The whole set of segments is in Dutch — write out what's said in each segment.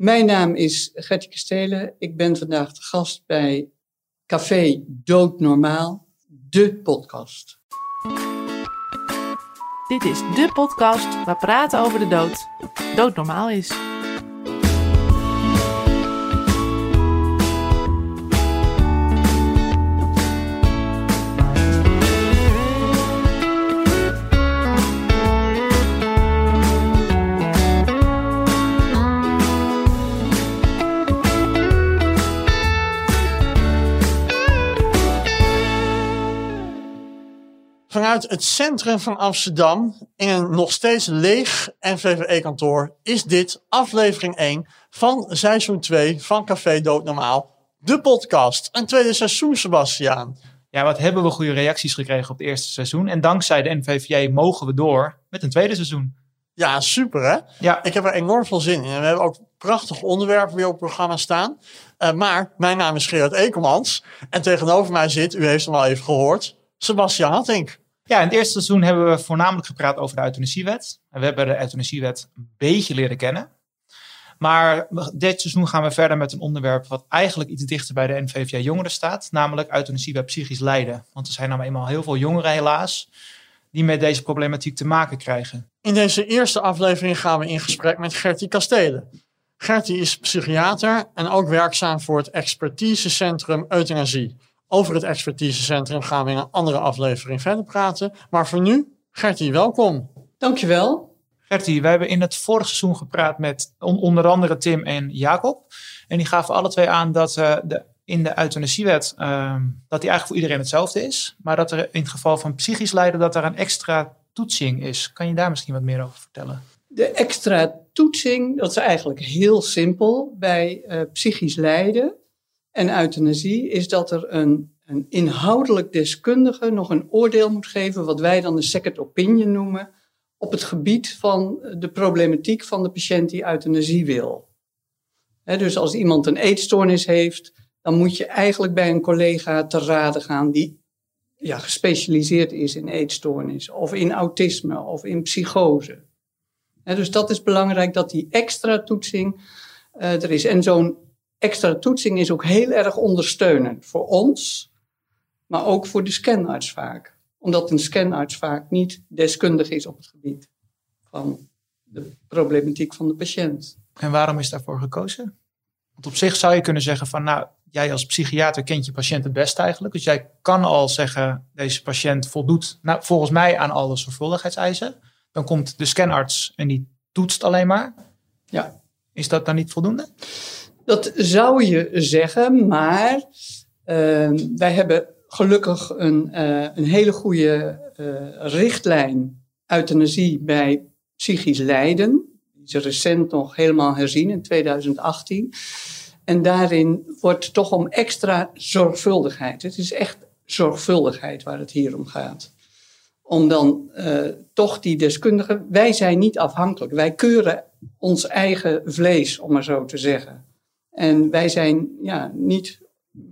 Mijn naam is Gertie Kastelen. Ik ben vandaag de gast bij Café Doodnormaal, de podcast. Dit is de podcast waar praten over de dood doodnormaal is. Vanuit het centrum van Amsterdam, in een nog steeds leeg NVVE-kantoor, is dit aflevering 1 van seizoen 2 van Café Doodnormaal, de podcast. Een tweede seizoen, Sebastiaan. Ja, wat hebben we goede reacties gekregen op het eerste seizoen. En dankzij de NVVJ mogen we door met een tweede seizoen. Ja, super hè? Ja, Ik heb er enorm veel zin in. En we hebben ook prachtige onderwerpen weer op het programma staan. Eh, maar mijn naam is Gerard Ekelmans. En tegenover mij zit, u heeft hem al even gehoord, Sebastiaan Hattink. Ja, in het eerste seizoen hebben we voornamelijk gepraat over de euthanasiewet. En we hebben de euthanasiewet een beetje leren kennen. Maar dit seizoen gaan we verder met een onderwerp wat eigenlijk iets dichter bij de NVVJ jongeren staat. Namelijk euthanasie bij psychisch lijden. Want er zijn nou eenmaal heel veel jongeren helaas die met deze problematiek te maken krijgen. In deze eerste aflevering gaan we in gesprek met Gertie Kastelen. Gertie is psychiater en ook werkzaam voor het expertisecentrum euthanasie. Over het expertisecentrum gaan we in een andere aflevering verder praten. Maar voor nu, Gertie, welkom. Dankjewel. Gertie, wij hebben in het vorige seizoen gepraat met on- onder andere Tim en Jacob. En die gaven alle twee aan dat eh, de, in de euthanasiewet, ehm, dat die eigenlijk voor iedereen hetzelfde is. Maar dat er in het geval van psychisch lijden, dat er een extra toetsing is. Kan je daar misschien wat meer over vertellen? De extra toetsing, dat is eigenlijk heel simpel bij eh, psychisch lijden en euthanasie, is dat er een, een inhoudelijk deskundige nog een oordeel moet geven, wat wij dan een second opinion noemen, op het gebied van de problematiek van de patiënt die euthanasie wil. Dus als iemand een eetstoornis heeft, dan moet je eigenlijk bij een collega te raden gaan die ja, gespecialiseerd is in eetstoornis, of in autisme, of in psychose. Dus dat is belangrijk dat die extra toetsing eh, er is. En zo'n extra toetsing is ook heel erg ondersteunend voor ons, maar ook voor de scanarts vaak. Omdat een scanarts vaak niet deskundig is op het gebied van de problematiek van de patiënt. En waarom is daarvoor gekozen? Want op zich zou je kunnen zeggen van, nou, jij als psychiater kent je patiënt het best eigenlijk. Dus jij kan al zeggen, deze patiënt voldoet nou, volgens mij aan alle zorgvuldigheidseisen. Dan komt de scanarts en die toetst alleen maar. Ja. Is dat dan niet voldoende? Dat zou je zeggen, maar eh, wij hebben gelukkig een, eh, een hele goede eh, richtlijn euthanasie bij psychisch lijden. Die is recent nog helemaal herzien in 2018. En daarin wordt toch om extra zorgvuldigheid. Het is echt zorgvuldigheid waar het hier om gaat. Om dan eh, toch die deskundigen. Wij zijn niet afhankelijk. Wij keuren ons eigen vlees, om maar zo te zeggen. En wij zijn ja, niet,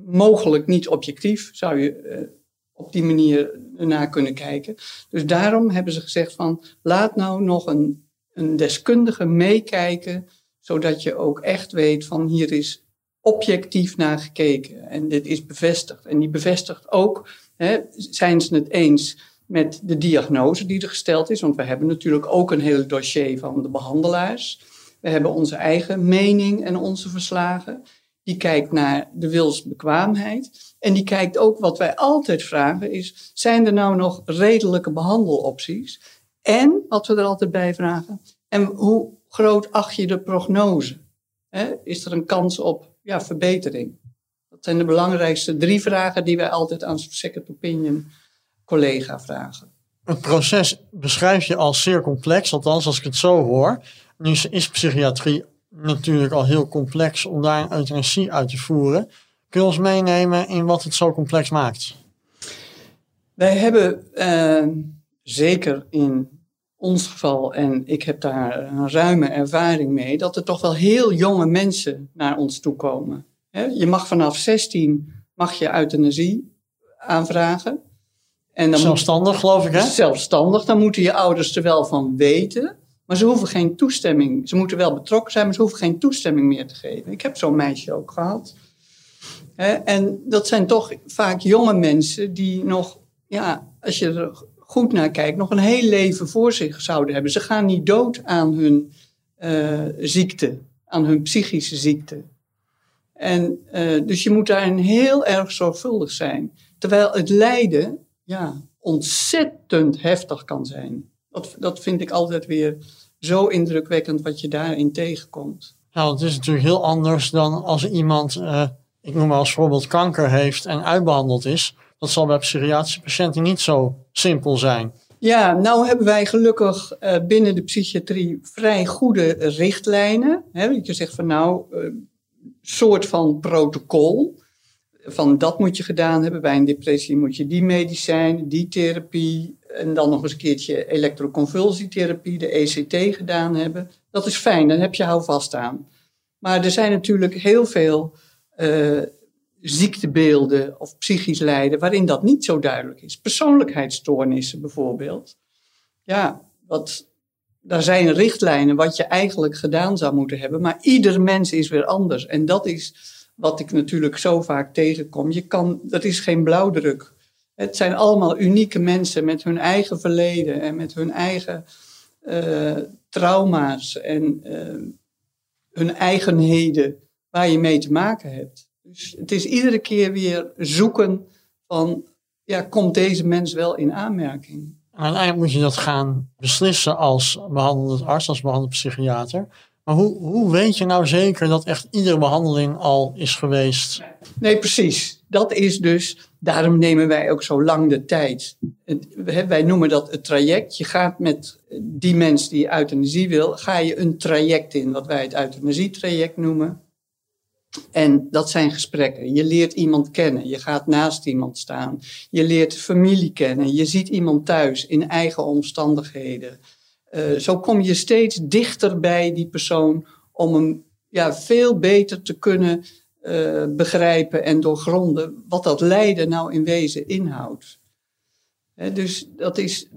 mogelijk niet objectief, zou je eh, op die manier naar kunnen kijken. Dus daarom hebben ze gezegd van laat nou nog een, een deskundige meekijken, zodat je ook echt weet van hier is objectief naar gekeken en dit is bevestigd. En die bevestigt ook, hè, zijn ze het eens met de diagnose die er gesteld is, want we hebben natuurlijk ook een heel dossier van de behandelaars. We hebben onze eigen mening en onze verslagen. Die kijkt naar de wilsbekwaamheid. En die kijkt ook wat wij altijd vragen is, zijn er nou nog redelijke behandelopties? En, wat we er altijd bij vragen, en hoe groot acht je de prognose? Is er een kans op ja, verbetering? Dat zijn de belangrijkste drie vragen die wij altijd aan second opinion collega vragen. Het proces beschrijf je als zeer complex, althans als ik het zo hoor. Nu is- psychiatrie natuurlijk al heel complex om daar een euthanasie uit te voeren. Kun je ons meenemen in wat het zo complex maakt? Wij hebben eh, zeker in ons geval, en ik heb daar een ruime ervaring mee, dat er toch wel heel jonge mensen naar ons toe komen. Je mag vanaf 16 mag je euthanasie aanvragen. En dan moet- Zelfstandig, geloof ik, hè? zelfstandig, dan moeten je ouders er wel van weten. Maar ze hoeven geen toestemming. Ze moeten wel betrokken zijn, maar ze hoeven geen toestemming meer te geven. Ik heb zo'n meisje ook gehad. en dat zijn toch vaak jonge mensen die nog, ja, als je er goed naar kijkt, nog een heel leven voor zich zouden hebben. Ze gaan niet dood aan hun uh, ziekte, aan hun psychische ziekte. En uh, dus je moet daarin heel erg zorgvuldig zijn. Terwijl het lijden ja, ontzettend heftig kan zijn. Dat, dat vind ik altijd weer zo indrukwekkend wat je daarin tegenkomt. Nou, het is natuurlijk heel anders dan als iemand, uh, ik noem maar als voorbeeld, kanker heeft en uitbehandeld is. Dat zal bij psychiatrische patiënten niet zo simpel zijn. Ja, nou hebben wij gelukkig uh, binnen de psychiatrie vrij goede richtlijnen. Hè, je zegt van nou, uh, soort van protocol. Van dat moet je gedaan hebben. Bij een depressie moet je die medicijn, die therapie. En dan nog eens een keertje elektroconvulsietherapie, de ECT gedaan hebben. Dat is fijn, dan heb je houvast aan. Maar er zijn natuurlijk heel veel uh, ziektebeelden of psychisch lijden waarin dat niet zo duidelijk is. Persoonlijkheidsstoornissen bijvoorbeeld. Ja, wat, daar zijn richtlijnen wat je eigenlijk gedaan zou moeten hebben, maar ieder mens is weer anders. En dat is wat ik natuurlijk zo vaak tegenkom. Je kan, dat is geen blauwdruk. Het zijn allemaal unieke mensen met hun eigen verleden en met hun eigen uh, trauma's en uh, hun eigenheden waar je mee te maken hebt. Dus het is iedere keer weer zoeken van, ja, komt deze mens wel in aanmerking? uiteindelijk moet je dat gaan beslissen als behandelend arts, als behandelend psychiater. Maar hoe, hoe weet je nou zeker dat echt iedere behandeling al is geweest? Nee, precies. Dat is dus, daarom nemen wij ook zo lang de tijd. Wij noemen dat het traject. Je gaat met die mens die euthanasie wil, ga je een traject in, wat wij het euthanasietraject noemen. En dat zijn gesprekken. Je leert iemand kennen. Je gaat naast iemand staan. Je leert familie kennen. Je ziet iemand thuis in eigen omstandigheden. Uh, zo kom je steeds dichter bij die persoon om hem ja, veel beter te kunnen uh, begrijpen en doorgronden wat dat lijden nou in wezen inhoudt. He, dus dat is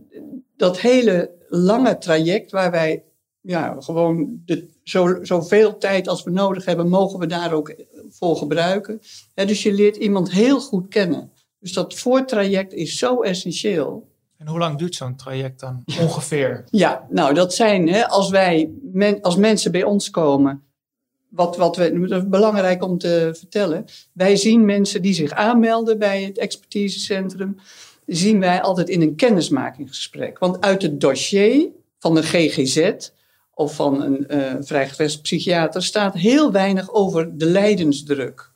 dat hele lange traject waar wij ja, gewoon de, zo, zoveel tijd als we nodig hebben, mogen we daar ook voor gebruiken. dus je leert iemand heel goed kennen. Dus dat voortraject is zo essentieel. En hoe lang duurt zo'n traject dan ongeveer? ja, nou dat zijn, hè, als wij, men, als mensen bij ons komen, wat, wat we, dat is belangrijk om te vertellen. Wij zien mensen die zich aanmelden bij het expertisecentrum, zien wij altijd in een kennismakingsgesprek. Want uit het dossier van de GGZ of van een uh, vrijgevest psychiater staat heel weinig over de lijdensdruk.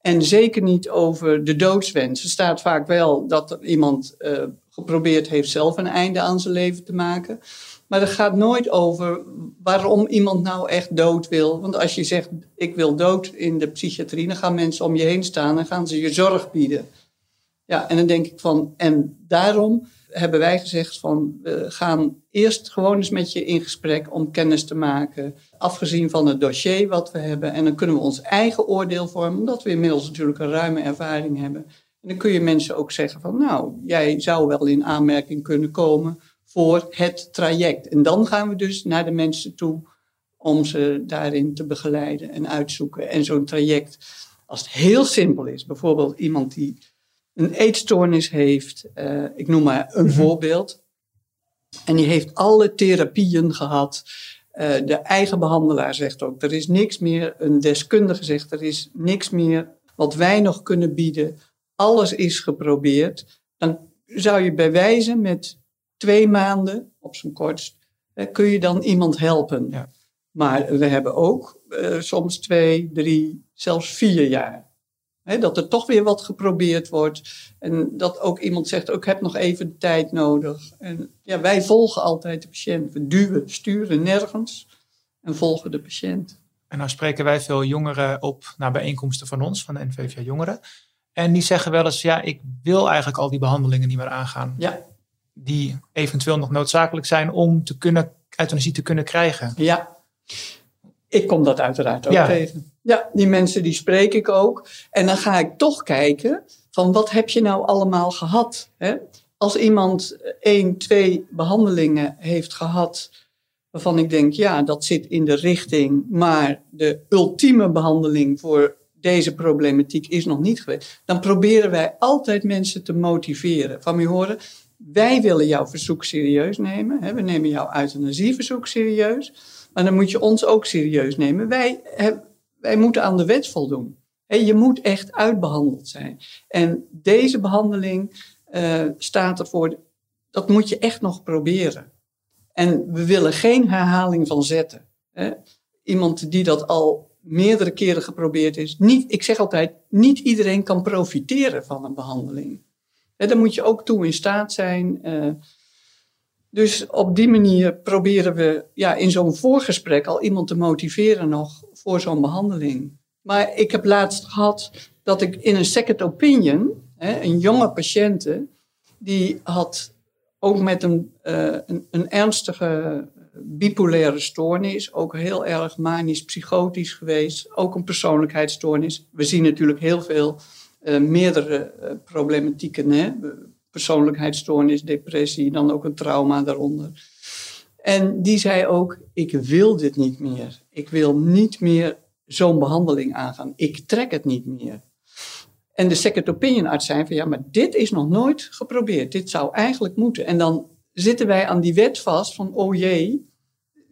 En zeker niet over de doodswens. Er staat vaak wel dat iemand uh, geprobeerd heeft zelf een einde aan zijn leven te maken. Maar er gaat nooit over waarom iemand nou echt dood wil. Want als je zegt, ik wil dood in de psychiatrie, dan gaan mensen om je heen staan en gaan ze je zorg bieden. Ja, en dan denk ik van, en daarom hebben wij gezegd van we gaan eerst gewoon eens met je in gesprek om kennis te maken. Afgezien van het dossier wat we hebben. En dan kunnen we ons eigen oordeel vormen, omdat we inmiddels natuurlijk een ruime ervaring hebben. En dan kun je mensen ook zeggen van nou, jij zou wel in aanmerking kunnen komen voor het traject. En dan gaan we dus naar de mensen toe om ze daarin te begeleiden en uitzoeken. En zo'n traject, als het heel simpel is, bijvoorbeeld iemand die een eetstoornis heeft, uh, ik noem maar een mhm. voorbeeld, en die heeft alle therapieën gehad. Uh, de eigen behandelaar zegt ook, er is niks meer, een deskundige zegt, er is niks meer wat wij nog kunnen bieden. Alles is geprobeerd. Dan zou je bij wijze met twee maanden, op zijn kortst, uh, kun je dan iemand helpen. Ja. Maar we hebben ook uh, soms twee, drie, zelfs vier jaar dat er toch weer wat geprobeerd wordt. En dat ook iemand zegt, ik heb nog even de tijd nodig. En ja, wij volgen altijd de patiënt. We duwen, sturen nergens en volgen de patiënt. En nou spreken wij veel jongeren op naar bijeenkomsten van ons, van de NVVA Jongeren. En die zeggen wel eens, ja, ik wil eigenlijk al die behandelingen niet meer aangaan. Ja. Die eventueel nog noodzakelijk zijn om te kunnen, euthanasie te kunnen krijgen. Ja, ik kom dat uiteraard ook ja. tegen. Ja, die mensen die spreek ik ook. En dan ga ik toch kijken van wat heb je nou allemaal gehad? Hè? Als iemand één, twee behandelingen heeft gehad waarvan ik denk, ja, dat zit in de richting, maar de ultieme behandeling voor deze problematiek is nog niet geweest, dan proberen wij altijd mensen te motiveren. Van je horen, wij willen jouw verzoek serieus nemen. Hè? We nemen jouw euthanasieverzoek serieus. Maar dan moet je ons ook serieus nemen. Wij, wij moeten aan de wet voldoen. je moet echt uitbehandeld zijn. En deze behandeling uh, staat ervoor, dat moet je echt nog proberen. En we willen geen herhaling van zetten. Hè? Iemand die dat al meerdere keren geprobeerd is. Niet, ik zeg altijd, niet iedereen kan profiteren van een behandeling. Hè, daar moet je ook toe in staat zijn. Uh, dus op die manier proberen we ja, in zo'n voorgesprek al iemand te motiveren nog voor zo'n behandeling. Maar ik heb laatst gehad dat ik in een second opinion, hè, een jonge patiënte, die had ook met een, uh, een, een, ernstige bipolaire stoornis, ook heel erg manisch-psychotisch geweest, ook een persoonlijkheidsstoornis. We zien natuurlijk heel veel uh, meerdere uh, problematieken, hè? persoonlijkheidsstoornis, depressie, dan ook een trauma daaronder. En die zei ook, ik wil dit niet meer. Ik wil niet meer zo'n behandeling aangaan. Ik trek het niet meer. En de second opinion arts zei van ja, maar dit is nog nooit geprobeerd. Dit zou eigenlijk moeten. En dan zitten wij aan die wet vast van oh jee,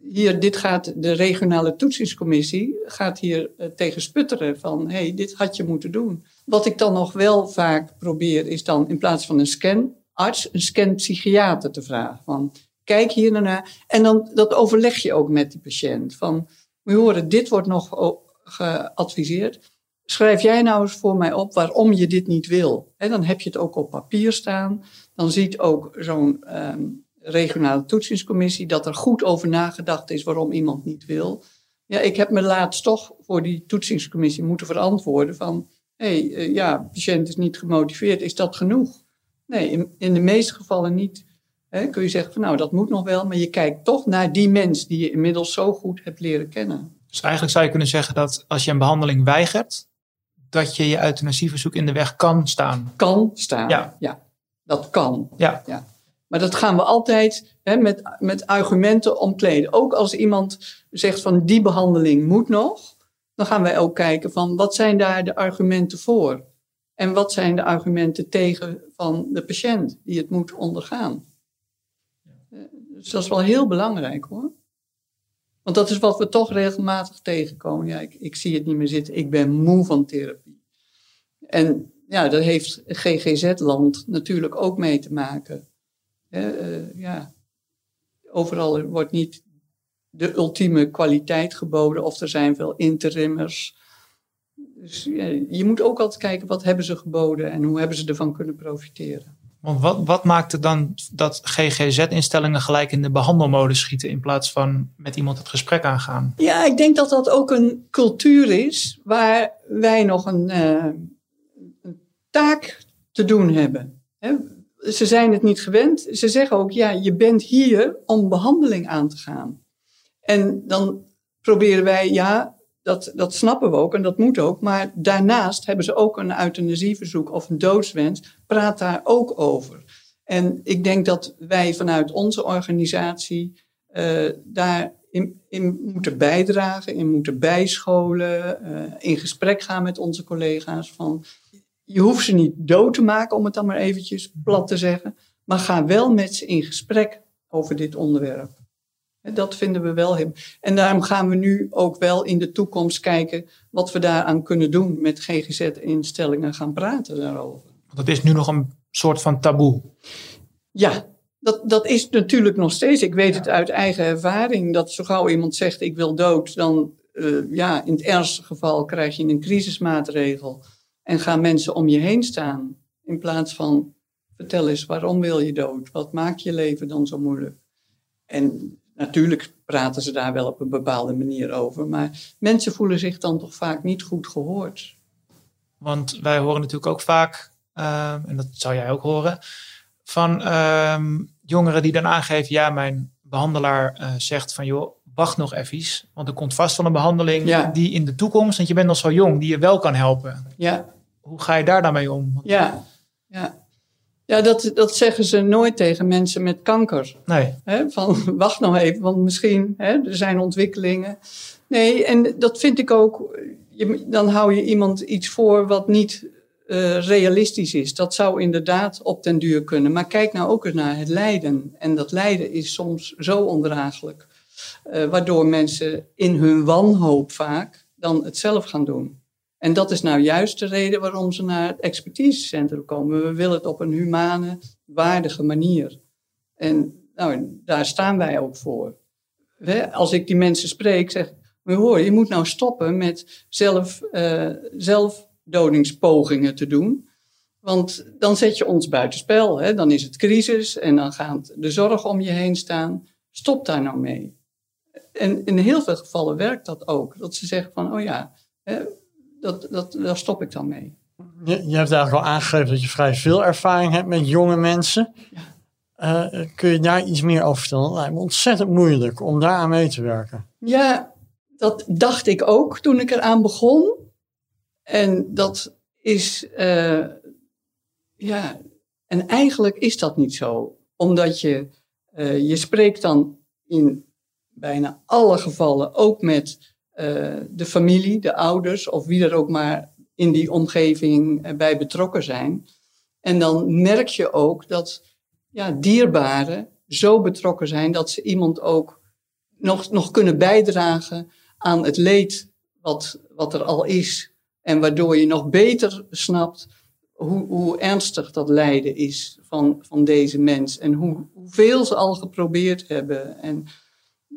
hier, dit gaat de regionale toetsingscommissie gaat hier uh, tegen sputteren van hé, hey, dit had je moeten doen. Wat ik dan nog wel vaak probeer is dan in plaats van een scanarts, een scanpsychiater te vragen van kijk hier naar en dan dat overleg je ook met die patiënt van we horen dit wordt nog geadviseerd. Schrijf jij nou eens voor mij op waarom je dit niet wil. En dan heb je het ook op papier staan. Dan ziet ook zo'n um, regionale toetsingscommissie dat er goed over nagedacht is waarom iemand niet wil. Ja, ik heb me laatst toch voor die toetsingscommissie moeten verantwoorden van, hé, hey, uh, ja, patiënt is niet gemotiveerd, is dat genoeg? Nee, in, in de meeste gevallen niet. He, kun je zeggen van, nou, dat moet nog wel, maar je kijkt toch naar die mens die je inmiddels zo goed hebt leren kennen. Dus eigenlijk zou je kunnen zeggen dat als je een behandeling weigert, dat je je euthanasieverzoek in de weg kan staan. Kan staan, ja. ja dat kan. Ja. ja. Maar dat gaan we altijd hè, met, met argumenten omkleden. Ook als iemand zegt van die behandeling moet nog, dan gaan wij ook kijken van wat zijn daar de argumenten voor? En wat zijn de argumenten tegen van de patiënt die het moet ondergaan? Dus dat is wel heel belangrijk hoor. Want dat is wat we toch regelmatig tegenkomen. Ja, ik, ik zie het niet meer zitten. Ik ben moe van therapie. En ja, daar heeft GGZ-land natuurlijk ook mee te maken. Uh, ja. Overal wordt niet de ultieme kwaliteit geboden of er zijn veel interimmers. Dus je moet ook altijd kijken wat hebben ze geboden en hoe hebben ze ervan kunnen profiteren. Want wat, wat maakt het dan dat GGZ-instellingen gelijk in de behandelmodus schieten in plaats van met iemand het gesprek aangaan? Ja, ik denk dat dat ook een cultuur is waar wij nog een, uh, een taak te doen hebben. Ze zijn het niet gewend. Ze zeggen ook, ja, je bent hier om behandeling aan te gaan. En dan proberen wij, ja, dat, dat snappen we ook en dat moet ook. Maar daarnaast hebben ze ook een euthanasieverzoek of een doodswens. Praat daar ook over. En ik denk dat wij vanuit onze organisatie uh, daar in, in, moeten bijdragen, in moeten bijscholen, uh, in gesprek gaan met onze collega's. Van, je hoeft ze niet dood te maken, om het dan maar eventjes plat te zeggen. Maar ga wel met ze in gesprek over dit onderwerp. Dat vinden we wel heel. En daarom gaan we nu ook wel in de toekomst kijken wat we daaraan kunnen doen met GGZ-instellingen gaan praten daarover. Dat is nu nog een soort van taboe. Ja, dat, dat is natuurlijk nog steeds. Ik weet het uit eigen ervaring dat zo gauw iemand zegt ik wil dood, dan uh, ja, in het ergste geval krijg je een crisismaatregel en gaan mensen om je heen staan in plaats van vertel eens waarom wil je dood? Wat maakt je leven dan zo moeilijk? En Natuurlijk praten ze daar wel op een bepaalde manier over, maar mensen voelen zich dan toch vaak niet goed gehoord. Want wij horen natuurlijk ook vaak, uh, en dat zou jij ook horen, van uh, jongeren die dan aangeven: ja, mijn behandelaar uh, zegt van joh, wacht nog even, want er komt vast van een behandeling ja. die in de toekomst, want je bent nog zo jong, die je wel kan helpen. Ja. Hoe ga je daar dan mee om? Ja, ja. Ja, dat, dat zeggen ze nooit tegen mensen met kanker. Nee. Van wacht nog even, want misschien hè, er zijn ontwikkelingen. Nee, en dat vind ik ook. Je, dan hou je iemand iets voor wat niet uh, realistisch is. Dat zou inderdaad op den duur kunnen. Maar kijk nou ook eens naar het lijden. En dat lijden is soms zo ondraaglijk. Uh, waardoor mensen in hun wanhoop vaak dan het zelf gaan doen. En dat is nou juist de reden waarom ze naar het expertisecentrum komen. We willen het op een humane, waardige manier. En nou, daar staan wij ook voor. Als ik die mensen spreek, zeg ik, hoor, je moet nou stoppen met zelf, uh, zelfdodingspogingen te doen. Want dan zet je ons buitenspel. Hè? Dan is het crisis en dan gaat de zorg om je heen staan. Stop daar nou mee. En in heel veel gevallen werkt dat ook. Dat ze zeggen van, oh ja, hè, dat, dat, daar stop ik dan mee. Je, je hebt eigenlijk al aangegeven dat je vrij veel ervaring hebt met jonge mensen. Ja. Uh, kun je daar iets meer over vertellen? Het lijkt me ontzettend moeilijk om daar aan mee te werken. Ja, dat dacht ik ook toen ik eraan begon. En dat is, uh, ja, en eigenlijk is dat niet zo. Omdat je, uh, je spreekt dan in bijna alle gevallen ook met uh, de familie, de ouders of wie er ook maar in die omgeving bij betrokken zijn. En dan merk je ook dat ja, dierbaren zo betrokken zijn dat ze iemand ook nog, nog kunnen bijdragen aan het leed wat, wat er al is. En waardoor je nog beter snapt hoe, hoe ernstig dat lijden is van, van deze mens. En hoe, hoeveel ze al geprobeerd hebben. En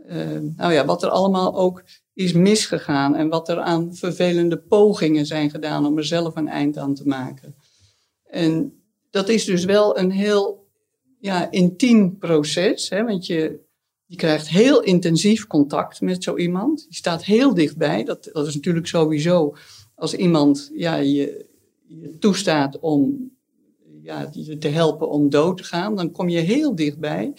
uh, nou ja, wat er allemaal ook is misgegaan. En wat er aan vervelende pogingen zijn gedaan om er zelf een eind aan te maken. En dat is dus wel een heel ja, intiem proces. Hè, want je, je krijgt heel intensief contact met zo iemand. Je staat heel dichtbij. Dat, dat is natuurlijk sowieso als iemand ja, je, toestaat om ja, je te helpen om dood te gaan. Dan kom je heel dichtbij.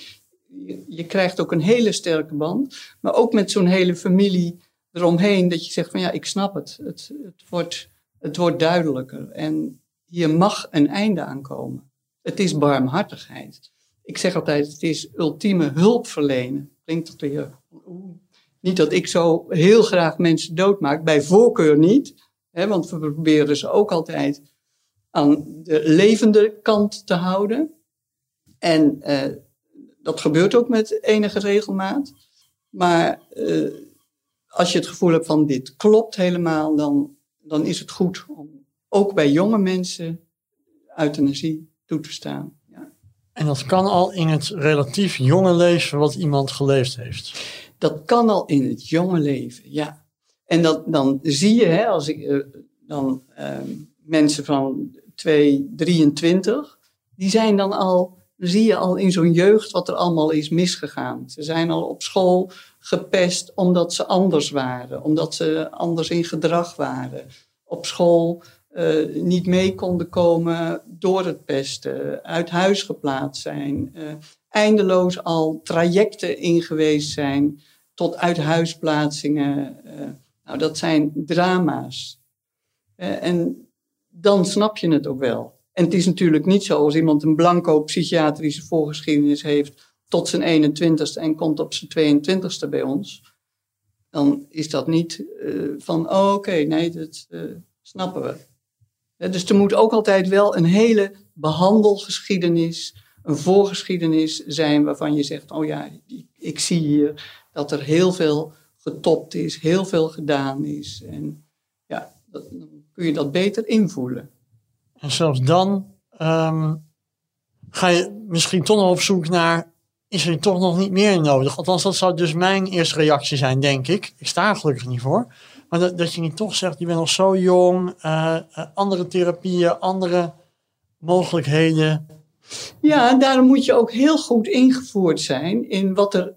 Je krijgt ook een hele sterke band. Maar ook met zo'n hele familie eromheen. Dat je zegt van ja, ik snap het. Het, het, wordt, het wordt duidelijker. En hier mag een einde aankomen. Het is barmhartigheid. Ik zeg altijd, het is ultieme hulp verlenen. Klinkt dat weer. Niet dat ik zo heel graag mensen doodmaak, bij voorkeur niet. Hè, want we proberen ze ook altijd aan de levende kant te houden. En eh, dat gebeurt ook met enige regelmaat. Maar eh, als je het gevoel hebt van dit klopt helemaal, dan, dan is het goed om ook bij jonge mensen euthanasie toe te staan. En dat kan al in het relatief jonge leven wat iemand geleefd heeft. Dat kan al in het jonge leven, ja. En dat, dan zie je, hè, als ik uh, dan uh, mensen van 2, 23, die zijn dan al, zie je al in zo'n jeugd wat er allemaal is misgegaan. Ze zijn al op school gepest omdat ze anders waren, omdat ze anders in gedrag waren. Op school uh, niet mee konden komen door het pesten, uit huis geplaatst zijn, uh, eindeloos al trajecten ingeweest zijn tot uithuisplaatsingen. Uh, nou, dat zijn drama's. en dan snap je het ook wel. En het is natuurlijk niet zo als iemand een blanco psychiatrische voorgeschiedenis heeft tot zijn 21ste en komt op zijn 22ste bij ons. Dan is dat niet van, oh, oké, nee, dat snappen we. Dus er moet ook altijd wel een hele behandelgeschiedenis, een voorgeschiedenis zijn waarvan je zegt, oh ja, ik zie hier dat er heel veel getopt is, heel veel gedaan is. En ja, dan kun je dat beter invoelen. En zelfs dan um, ga je misschien toch nog op zoek naar, is er toch nog niet meer nodig? Althans, dat zou dus mijn eerste reactie zijn, denk ik. Ik sta er gelukkig niet voor. Maar dat, je niet toch zegt, je bent nog zo jong, uh, uh, andere therapieën, andere mogelijkheden. Ja, en daarom moet je ook heel goed ingevoerd zijn in wat er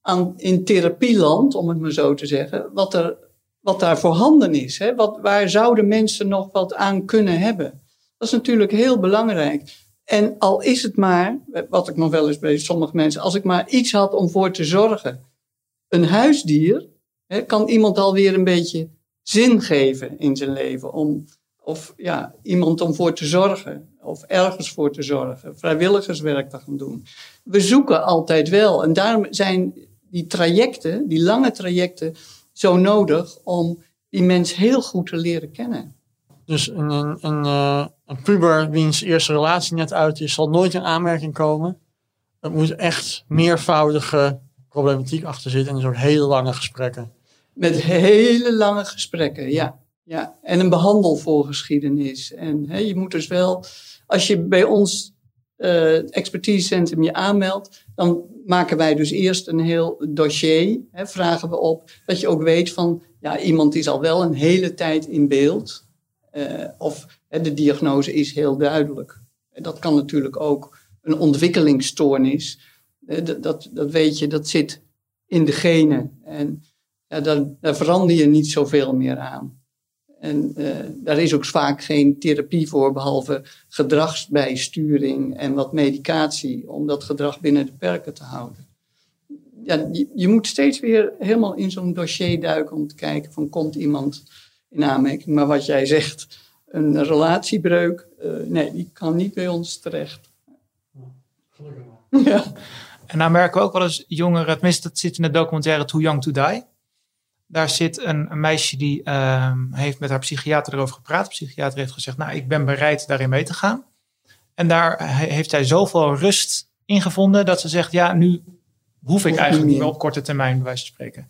aan, in therapieland, om het maar zo te zeggen, wat, er, wat daar voorhanden is. Hè? Wat, waar zouden mensen nog wat aan kunnen hebben? Dat is natuurlijk heel belangrijk. En al is het maar, wat ik nog wel eens bij sommige mensen, als ik maar iets had om voor te zorgen. Een huisdier, kan iemand alweer een beetje zin geven in zijn leven. Om of ja, iemand om voor te zorgen. Of ergens voor te zorgen. Vrijwilligerswerk te gaan doen. We zoeken altijd wel. En daarom zijn die trajecten, die lange trajecten, zo nodig om die mens heel goed te leren kennen. Dus een, een, een, eh, een puber wiens eerste relatie net uit is, zal nooit in aanmerking komen. Er moet echt meervoudige problematiek achter zitten en een soort hele lange gesprekken. Met hele lange gesprekken, ja. ja. En een behandelvoorgeschiedenis. En hè, je moet dus wel, als je bij ons uh, expertisecentrum je aanmeldt, dan maken wij dus eerst een heel dossier, hè, vragen we op, dat je ook weet van, ja, iemand is al wel een hele tijd in beeld. Uh, of de diagnose is heel duidelijk. Dat kan natuurlijk ook een ontwikkelingsstoornis. Uh, dat, dat, dat, weet je, dat zit in de genen. En daar, verander je niet zoveel meer aan. En uh, daar is ook vaak geen therapie voor, behalve gedragsbijsturing en wat medicatie om dat gedrag binnen de perken te houden. Ja, je, je moet steeds weer helemaal in zo'n dossier duiken om te kijken van komt iemand in aanmerking. Maar wat jij zegt, een relatiebreuk, uh, nee, die kan niet bij ons terecht. Ja. En nou merken we ook wel eens jongeren, tenminste dat zit in de documentaire Too Young to Die daar zit een, een meisje die uh, heeft met haar psychiater erover gepraat. De psychiater heeft gezegd, nou, ik ben bereid daarin mee te gaan. En daar heeft zij zoveel rust in gevonden dat ze zegt, ja, nu hoef ik eigenlijk niet meer op korte termijn bij wijze van spreken.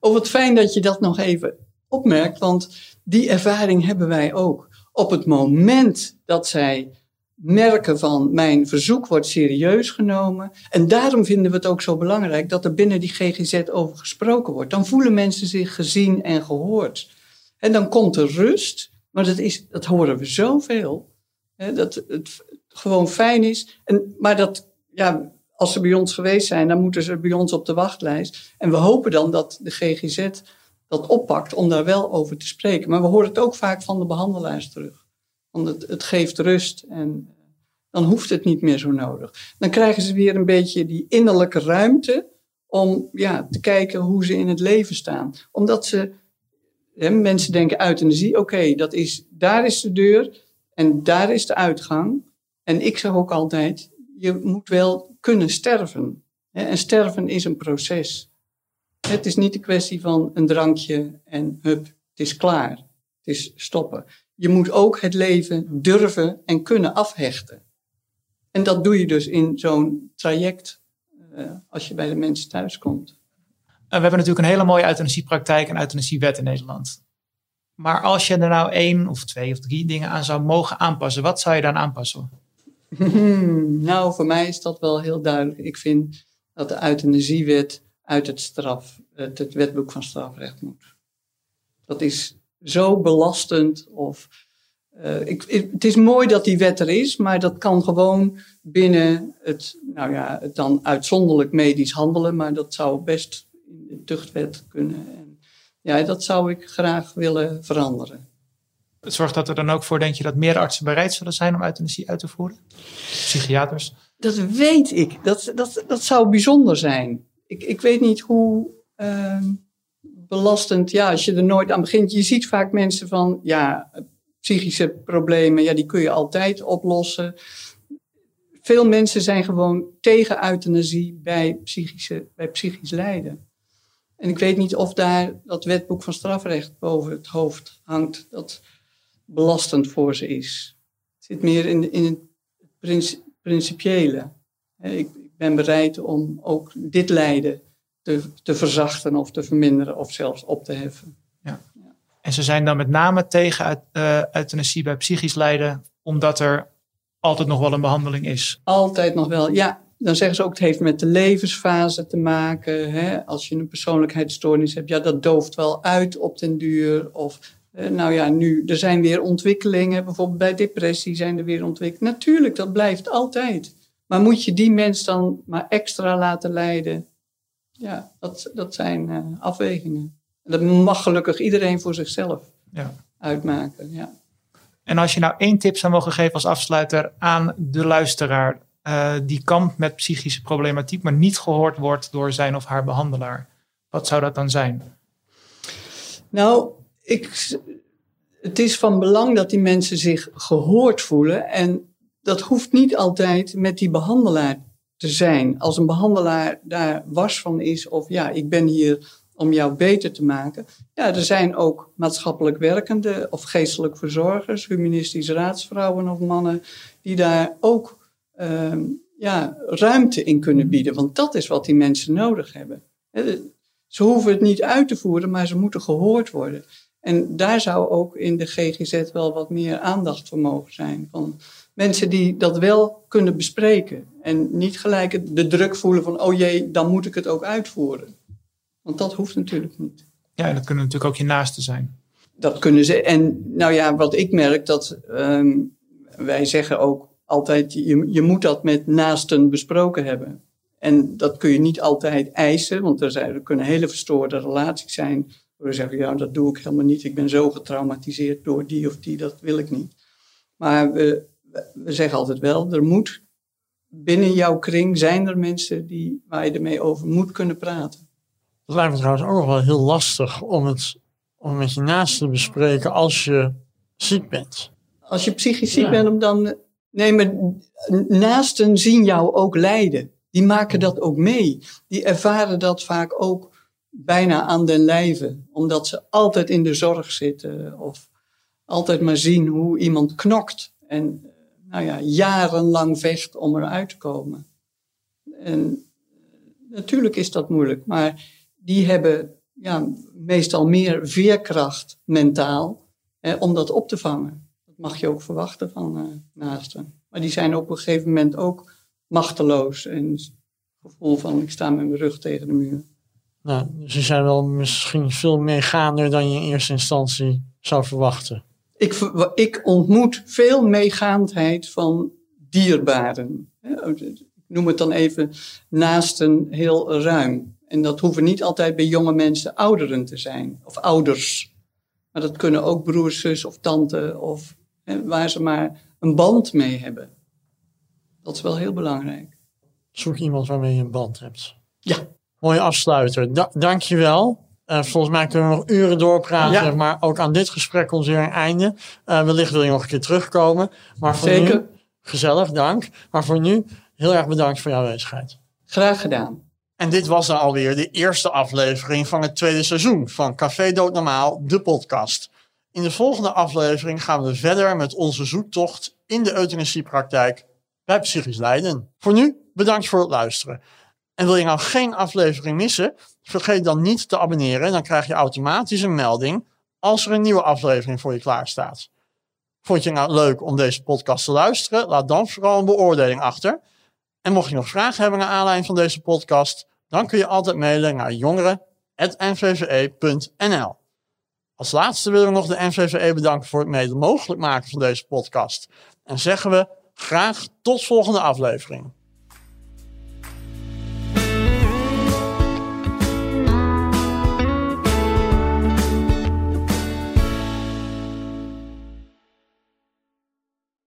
Oh, wat fijn dat je dat nog even opmerkt, want die ervaring hebben wij ook. Op het moment dat zij merken van mijn verzoek wordt serieus genomen. En daarom vinden we het ook zo belangrijk dat er binnen die GGZ over gesproken wordt. Dan voelen mensen zich gezien en gehoord. En dan komt er rust, maar dat, is, dat horen we zoveel. Dat het gewoon fijn is. En, maar dat, ja, als ze bij ons geweest zijn, dan moeten ze bij ons op de wachtlijst. En we hopen dan dat de GGZ dat oppakt om daar wel over te spreken. Maar we horen het ook vaak van de behandelaars terug. Want het, het geeft rust en dan hoeft het niet meer zo nodig. Dan krijgen ze weer een beetje die innerlijke ruimte om ja, te kijken hoe ze in het leven staan. Omdat ze, hè, mensen denken euthanasie, oké, dat is, daar is de deur en daar is de uitgang. En ik zeg ook altijd, je moet wel kunnen sterven. Hè, en sterven is een proces. Het is niet een kwestie van een drankje en hup, het is klaar. Het is stoppen je moet ook het leven durven en kunnen afhechten. En dat doe je dus in zo'n traject uh, als je bij de mensen thuis komt. Uh, we hebben natuurlijk een hele mooie euthanasiepraktijk en euthanasiewet in Nederland. Maar als je er nou één of twee of drie dingen aan zou mogen aanpassen, wat zou je dan aanpassen? nou, voor mij is dat wel heel duidelijk. Ik vind dat de euthanasiewet uit het, straf, het, het wetboek van strafrecht moet. Dat is zo belastend. Of, uh, ik, het is mooi dat die wet er is, maar dat kan gewoon binnen het, nou ja, het dan uitzonderlijk medisch handelen, maar dat zou best in de tuchtwet kunnen. En ja, dat zou ik graag willen veranderen. Zorgt dat er dan ook voor, denk je, dat meer artsen bereid zullen zijn om euthanasie uit te voeren? Psychiaters? Dat weet ik. Dat, dat, dat zou bijzonder zijn. Ik, ik weet niet hoe. Uh, belastend, ja, als je er nooit aan begint. Je ziet vaak mensen van, ja, psychische problemen, ja, die kun je altijd oplossen. Veel mensen zijn gewoon tegen euthanasie bij, psychische, bij psychisch lijden. En ik weet niet of daar dat wetboek van strafrecht boven het hoofd hangt, dat belastend voor ze is. Het zit meer in, in het principiële. Ik ben bereid om ook dit lijden te, te verzachten of te verminderen of zelfs op te heffen. Ja. En ze zijn dan met name tegen uh, euthanasie bij psychisch lijden, omdat er altijd nog wel een behandeling is. Altijd nog wel, ja. Dan zeggen ze ook, het heeft met de levensfase te maken. Hè? Als je een persoonlijkheidsstoornis hebt, ja, dat dooft wel uit op den duur. Of, eh, nou ja, nu, er zijn weer ontwikkelingen. Bijvoorbeeld bij depressie zijn er weer ontwikkelingen. Natuurlijk, dat blijft altijd. Maar moet je die mens dan maar extra laten lijden? ja, dat, dat zijn uh, afwegingen. Dat mag gelukkig iedereen voor zichzelf ja. uitmaken. Ja. En als je nou één tip zou mogen geven als afsluiter aan de luisteraar uh, die kampt met psychische problematiek, maar niet gehoord wordt door zijn of haar behandelaar, wat zou dat dan zijn? Nou, ik, Het is van belang dat die mensen zich gehoord voelen. En dat hoeft niet altijd met die behandelaar te zijn. Als een behandelaar daar was van is, of ja, ik ben hier om jou beter te maken. Ja, er zijn ook maatschappelijk werkende of geestelijk verzorgers, humanistisch raadsvrouwen of mannen, die daar ook ehm, ja, ruimte in kunnen bieden. Want dat is wat die mensen nodig hebben. Ze hoeven het niet uit te voeren, maar ze moeten gehoord worden. En daar zou ook in de GGZ wel wat meer aandacht voor mogen zijn. Van mensen die dat wel kunnen bespreken. En niet gelijk de druk voelen van, oh jee, dan moet ik het ook uitvoeren. Want dat hoeft natuurlijk niet. Ja, dat kunnen natuurlijk ook je naasten zijn. Dat kunnen ze. En nou ja, wat ik merk, dat ehm, wij zeggen ook altijd, je, je moet dat met naasten besproken hebben. En dat kun je niet altijd eisen, want er, zijn, er kunnen hele verstoorde relaties zijn. Waar we zeggen, ja, dat doe ik helemaal niet. Ik ben zo getraumatiseerd door die of die, dat wil ik niet. Maar we, we zeggen altijd wel, er moet binnen jouw kring zijn er mensen die, waar je ermee over moet kunnen praten. Het lijkt me trouwens ook nog wel heel lastig om het, om met je naast te bespreken als je ziek bent. Als je psychisch ziek bent, dan. Nee, maar naasten zien jou ook lijden. Die maken dat ook mee. Die ervaren dat vaak ook bijna aan den lijve. Omdat ze altijd in de zorg zitten. Of altijd maar zien hoe iemand knokt. En nou ja, jarenlang vecht om eruit te komen. En natuurlijk is dat moeilijk. Maar die hebben ja, meestal meer veerkracht mentaal om dat op te vangen. Dat mag je ook verwachten van uh, naasten. Maar die zijn op een gegeven moment ook machteloos en het gevoel van ik sta met mijn rug tegen de muur. Nou, ze zijn wel misschien veel meegaander dan je in eerste instantie zou verwachten. Ik, ik ontmoet veel meegaandheid van dierbaren. Ik noem het dan even naasten heel ruim. En dat hoeven niet altijd bij jonge mensen ouderen te zijn, of ouders. Maar dat kunnen ook broers, zus of tante, of hè, waar ze maar een band mee hebben. Dat is wel heel belangrijk. Zoek iemand waarmee je een band hebt. Ja. Mooie afsluiter. Da Dank je wel. Uh, volgens mij kunnen we nog uren doorpraten, ja. maar ook aan dit gesprek komt weer een einde. Uh, wellicht wil je nog een keer terugkomen. Maar voor Zeker. nu, gezellig, dank. Maar voor nu, heel erg bedankt voor jouw aanwezigheid. Graag gedaan. En dit was dan alweer de eerste aflevering van het tweede seizoen van Café Doodnormaal, de podcast. In de volgende aflevering gaan we verder met onze zoektocht in de euthanasiepraktijk bij psychisch lijden. Voor nu, bedankt voor het luisteren. En wil je nou geen aflevering missen? Vergeet dan niet te abonneren. Dan krijg je automatisch een melding als er een nieuwe aflevering voor je klaar staat. Vond je nou leuk om deze podcast te luisteren? Laat dan vooral een beoordeling achter. En mocht je nog vragen hebben naar aanleiding van deze podcast, dan kun je altijd mailen naar jongeren.nvve.nl. Als laatste willen we nog de NVVE bedanken voor het mede mogelijk maken van deze podcast. En zeggen we graag tot volgende aflevering.